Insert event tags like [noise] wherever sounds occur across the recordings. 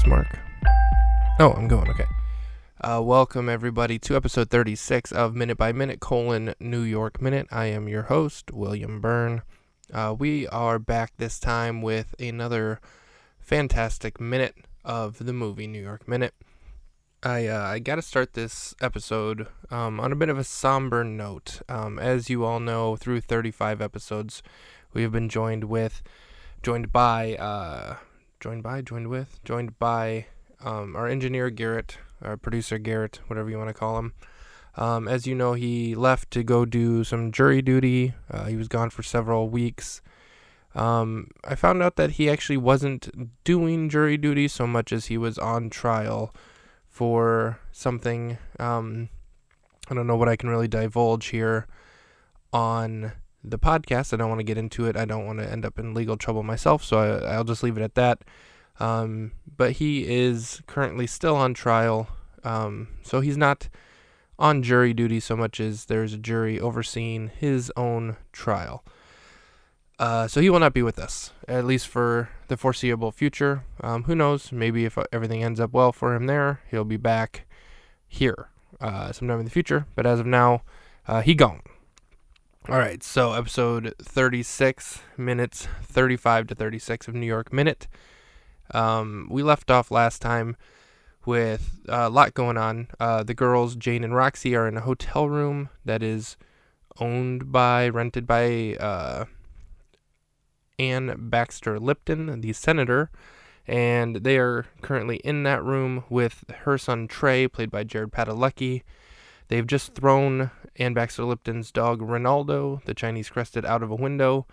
this mark? Oh, I'm going. Okay. Uh, welcome everybody to episode 36 of Minute by Minute colon New York Minute. I am your host William Byrne. Uh, we are back this time with another fantastic minute of the movie New York Minute. I uh, I got to start this episode um, on a bit of a somber note. Um, as you all know, through 35 episodes, we have been joined with, joined by, uh, joined by, joined with, joined by um, our engineer Garrett, our producer Garrett, whatever you want to call him. Um, as you know, he left to go do some jury duty. Uh, he was gone for several weeks. Um, I found out that he actually wasn't doing jury duty so much as he was on trial for something. Um, I don't know what I can really divulge here on the podcast. I don't want to get into it. I don't want to end up in legal trouble myself, so I, will just leave it at that. Um, but he is currently still on trial, um, so he's not on jury duty so much as there's a jury overseeing his own trial. Uh, so he will not be with us, at least for the foreseeable future. Um, who knows? Maybe if everything ends up well for him there, he'll be back here uh, sometime in the future. But as of now, uh, he gone. All right, so episode 36 minutes 35 to 36 of New York Minute. Um, we left off last time with a lot going on. Uh, the girls, Jane and Roxy, are in a hotel room that is owned by, rented by uh, Anne Baxter Lipton, the senator, and they are currently in that room with her son Trey, played by Jared Padalecki. They've just thrown Anne Baxter Lipton's dog Ronaldo, the Chinese crested, out of a window,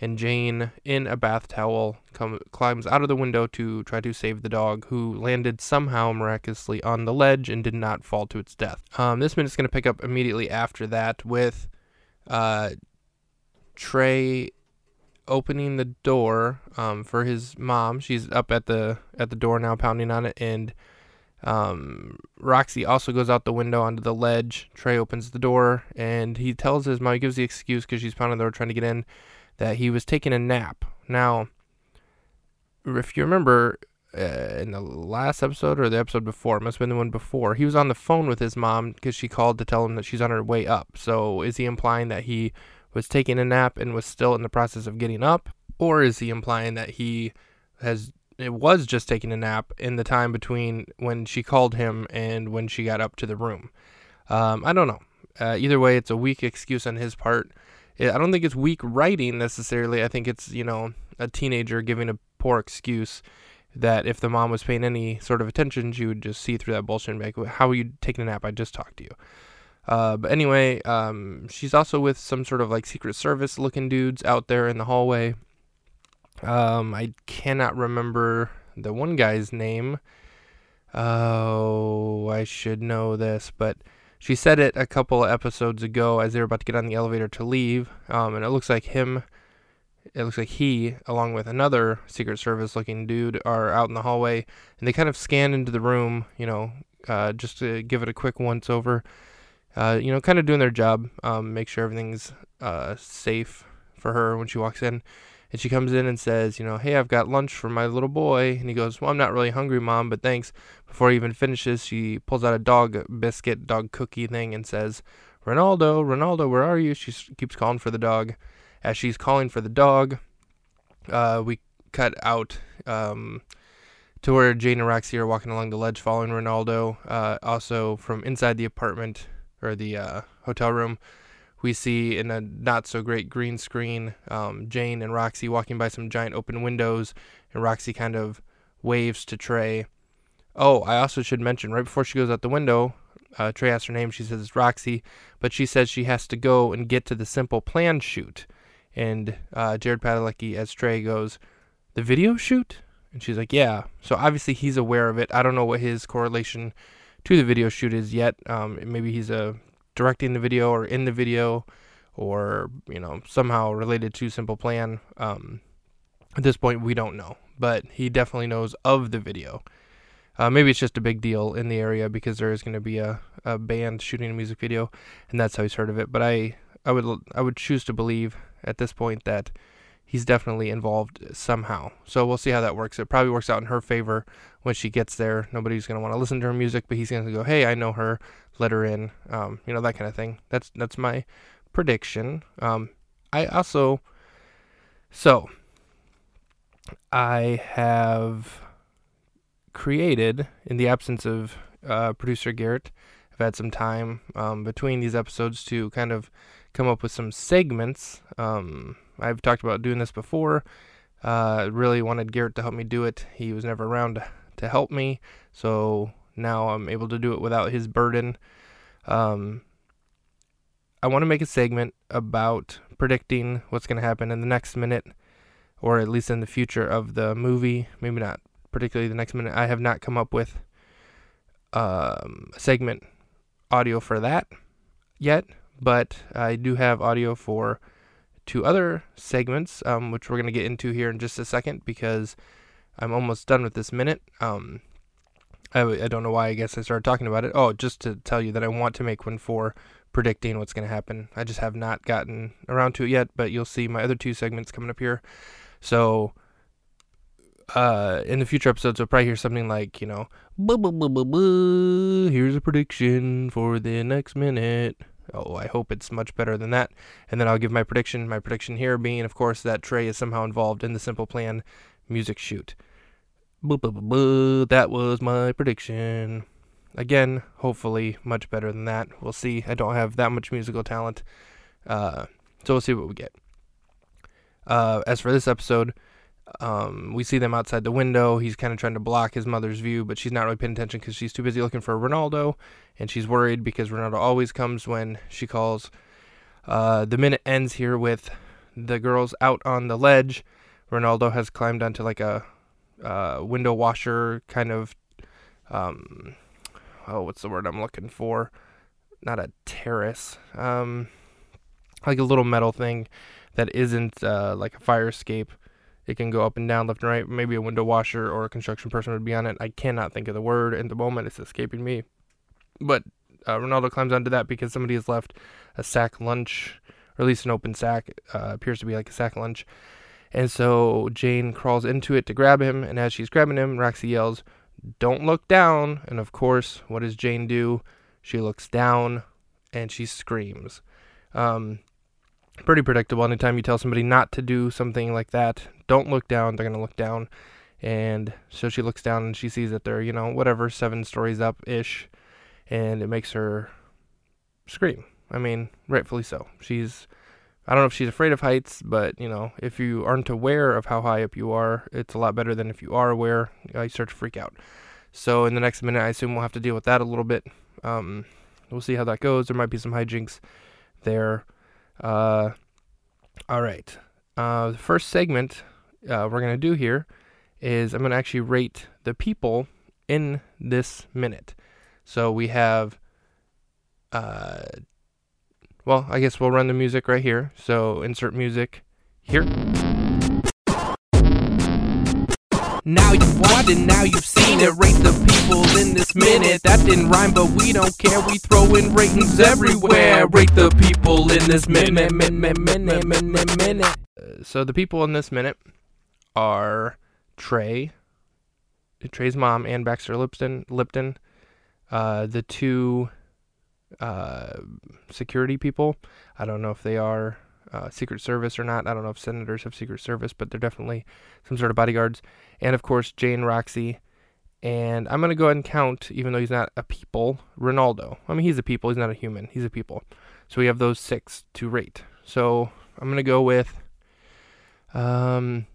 and Jane, in a bath towel, come, climbs out of the window to try to save the dog, who landed somehow miraculously on the ledge and did not fall to its death. Um, this minute's going to pick up immediately after that with uh, Trey opening the door um, for his mom. She's up at the at the door now, pounding on it, and um, Roxy also goes out the window onto the ledge. Trey opens the door, and he tells his mom. He gives the excuse because she's pounding the door trying to get in, that he was taking a nap. Now, if you remember. Uh, in the last episode or the episode before, must have been the one before, he was on the phone with his mom because she called to tell him that she's on her way up. So, is he implying that he was taking a nap and was still in the process of getting up? Or is he implying that he has it was just taking a nap in the time between when she called him and when she got up to the room? Um, I don't know. Uh, either way, it's a weak excuse on his part. I don't think it's weak writing necessarily. I think it's, you know, a teenager giving a poor excuse that if the mom was paying any sort of attention, she would just see through that bullshit and be like, How are you taking a nap? I just talked to you. Uh, but anyway, um, she's also with some sort of like Secret Service looking dudes out there in the hallway. Um, I cannot remember the one guy's name. Oh, I should know this, but she said it a couple episodes ago as they were about to get on the elevator to leave. Um, and it looks like him, it looks like he, along with another Secret Service looking dude, are out in the hallway, and they kind of scan into the room, you know, uh, just to give it a quick once over uh, you know, kind of doing their job, um, make sure everything's uh, safe for her when she walks in. And she comes in and says, you know, hey, I've got lunch for my little boy. And he goes, well, I'm not really hungry, mom, but thanks. Before he even finishes, she pulls out a dog biscuit, dog cookie thing and says, Ronaldo, Ronaldo, where are you? She keeps calling for the dog. As she's calling for the dog, uh, we cut out um, to where Jane and Roxy are walking along the ledge following Ronaldo. Uh, also, from inside the apartment, or the uh, hotel room, we see in a not so great green screen um, Jane and Roxy walking by some giant open windows, and Roxy kind of waves to Trey. Oh, I also should mention right before she goes out the window, uh, Trey asks her name. She says it's Roxy, but she says she has to go and get to the Simple Plan shoot. And uh, Jared Padalecki, as Trey goes, the video shoot? And she's like, yeah. So obviously he's aware of it. I don't know what his correlation to the video shoot is yet. Um, maybe he's uh, directing the video or in the video or, you know, somehow related to Simple Plan. Um, at this point, we don't know, but he definitely knows of the video. Uh, maybe it's just a big deal in the area because there is going to be a, a band shooting a music video, and that's how he's heard of it. But I, I would, I would choose to believe at this point that he's definitely involved somehow. So we'll see how that works. It probably works out in her favor when she gets there. Nobody's gonna want to listen to her music, but he's gonna go, "Hey, I know her. Let her in." Um, you know that kind of thing. That's that's my prediction. Um, I also so I have created in the absence of uh, producer Garrett. I've had some time um, between these episodes to kind of come up with some segments. Um, I've talked about doing this before. Uh, really wanted Garrett to help me do it. He was never around to help me, so now I'm able to do it without his burden. Um, I want to make a segment about predicting what's going to happen in the next minute, or at least in the future of the movie. Maybe not particularly the next minute. I have not come up with um, a segment audio for that yet, but I do have audio for two other segments, um, which we're going to get into here in just a second because I'm almost done with this minute. Um, I, I don't know why I guess I started talking about it. Oh, just to tell you that I want to make one for predicting what's going to happen. I just have not gotten around to it yet, but you'll see my other two segments coming up here. So, uh, in the future episodes, you'll probably hear something like, you know, here's a prediction for the next minute. Oh, I hope it's much better than that. And then I'll give my prediction. My prediction here being, of course, that Trey is somehow involved in the Simple Plan music shoot. That was my prediction. Again, hopefully, much better than that. We'll see. I don't have that much musical talent. Uh, so we'll see what we get. Uh, as for this episode, um, we see them outside the window. He's kind of trying to block his mother's view, but she's not really paying attention because she's too busy looking for Ronaldo, and she's worried because Ronaldo always comes when she calls. Uh, the minute ends here with the girls out on the ledge. Ronaldo has climbed onto like a uh, window washer kind of. Um, oh, what's the word I'm looking for? Not a terrace. Um, like a little metal thing that isn't uh, like a fire escape it can go up and down, left and right. Maybe a window washer or a construction person would be on it. I cannot think of the word at the moment. It's escaping me. But uh, Ronaldo climbs onto that because somebody has left a sack lunch, or at least an open sack. Uh, appears to be like a sack lunch. And so Jane crawls into it to grab him. And as she's grabbing him, Roxy yells, Don't look down. And of course, what does Jane do? She looks down and she screams. Um, pretty predictable. Anytime you tell somebody not to do something like that, don't look down, they're going to look down. And so she looks down and she sees that they're, you know, whatever, seven stories up ish. And it makes her scream. I mean, rightfully so. She's, I don't know if she's afraid of heights, but, you know, if you aren't aware of how high up you are, it's a lot better than if you are aware. You start to freak out. So in the next minute, I assume we'll have to deal with that a little bit. Um, we'll see how that goes. There might be some hijinks there. Uh, all right. Uh, the first segment uh, we're going to do here is I'm going to actually rate the people in this minute. So we have, uh, well, I guess we'll run the music right here. So insert music here. Now you've watched it, now you've seen it. Rate the people in this minute. That didn't rhyme, but we don't care. We throw in ratings everywhere. Rate the people in this minute, minute. Uh, so the people in this minute are Trey, Trey's mom, and Baxter Lipton. Lipton, uh, the two uh, security people. I don't know if they are uh, Secret Service or not. I don't know if senators have Secret Service, but they're definitely some sort of bodyguards. And of course, Jane Roxy. And I'm going to go ahead and count, even though he's not a people, Ronaldo. I mean, he's a people. He's not a human. He's a people. So we have those six to rate. So I'm going to go with um,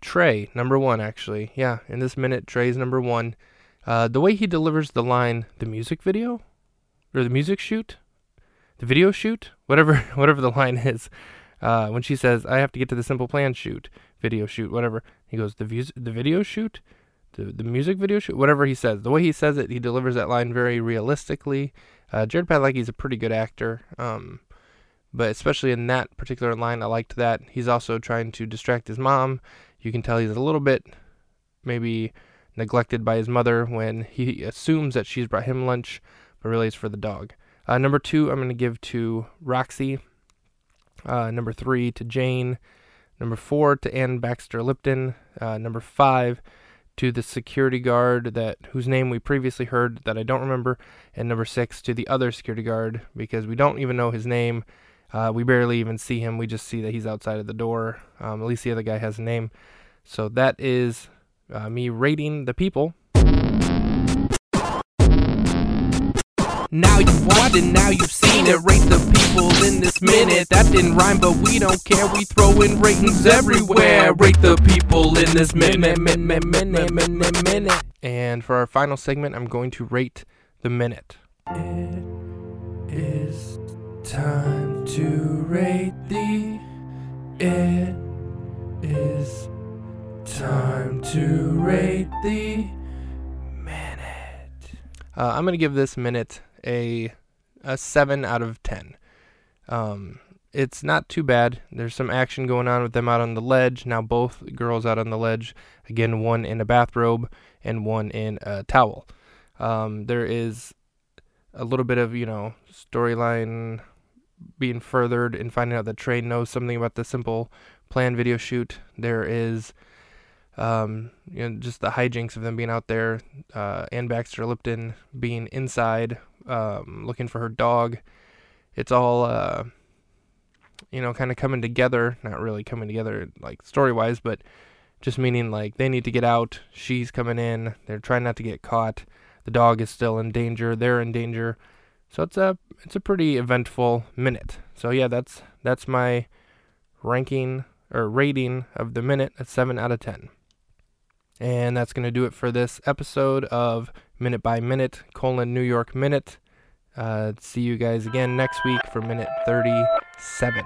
Trey, number one, actually. Yeah, in this minute, Trey's number one. Uh, the way he delivers the line, the music video, or the music shoot, the video shoot, whatever [laughs] whatever the line is. Uh, when she says, "I have to get to the simple plan shoot, video shoot, whatever," he goes, "The views, the video shoot, the the music video shoot, whatever he says." The way he says it, he delivers that line very realistically. Uh, Jared Padalecki's a pretty good actor, um, but especially in that particular line, I liked that. He's also trying to distract his mom. You can tell he's a little bit maybe neglected by his mother when he assumes that she's brought him lunch, but really it's for the dog. Uh, number two, I'm going to give to Roxy. Uh, number three to Jane. Number four to Ann Baxter Lipton. Uh, number five to the security guard that whose name we previously heard that I don't remember, and number six to the other security guard because we don't even know his name. Uh, we barely even see him. We just see that he's outside of the door. Um, at least the other guy has a name. So that is uh, me rating the people. Now you've watched it, now you've seen it. Rate the people in this minute. That didn't rhyme, but we don't care. We throw in ratings everywhere. Rate the people in this minute, minute, minute, minute, minute. And for our final segment, I'm going to rate the minute. It is time to rate the. It is time to rate the minute. Uh, I'm going to give this minute a a seven out of ten. Um, it's not too bad. There's some action going on with them out on the ledge. Now both girls out on the ledge. Again, one in a bathrobe and one in a towel. Um, there is a little bit of you know storyline being furthered and finding out that Trey knows something about the simple plan video shoot. There is um, you know, just the hijinks of them being out there. Uh, Ann Baxter Lipton being inside, um, looking for her dog. It's all, uh, you know, kind of coming together. Not really coming together like story wise, but just meaning like they need to get out. She's coming in. They're trying not to get caught. The dog is still in danger. They're in danger. So it's a it's a pretty eventful minute. So yeah, that's that's my ranking or rating of the minute at seven out of ten. And that's going to do it for this episode of Minute by Minute, colon New York Minute. Uh, see you guys again next week for minute 37.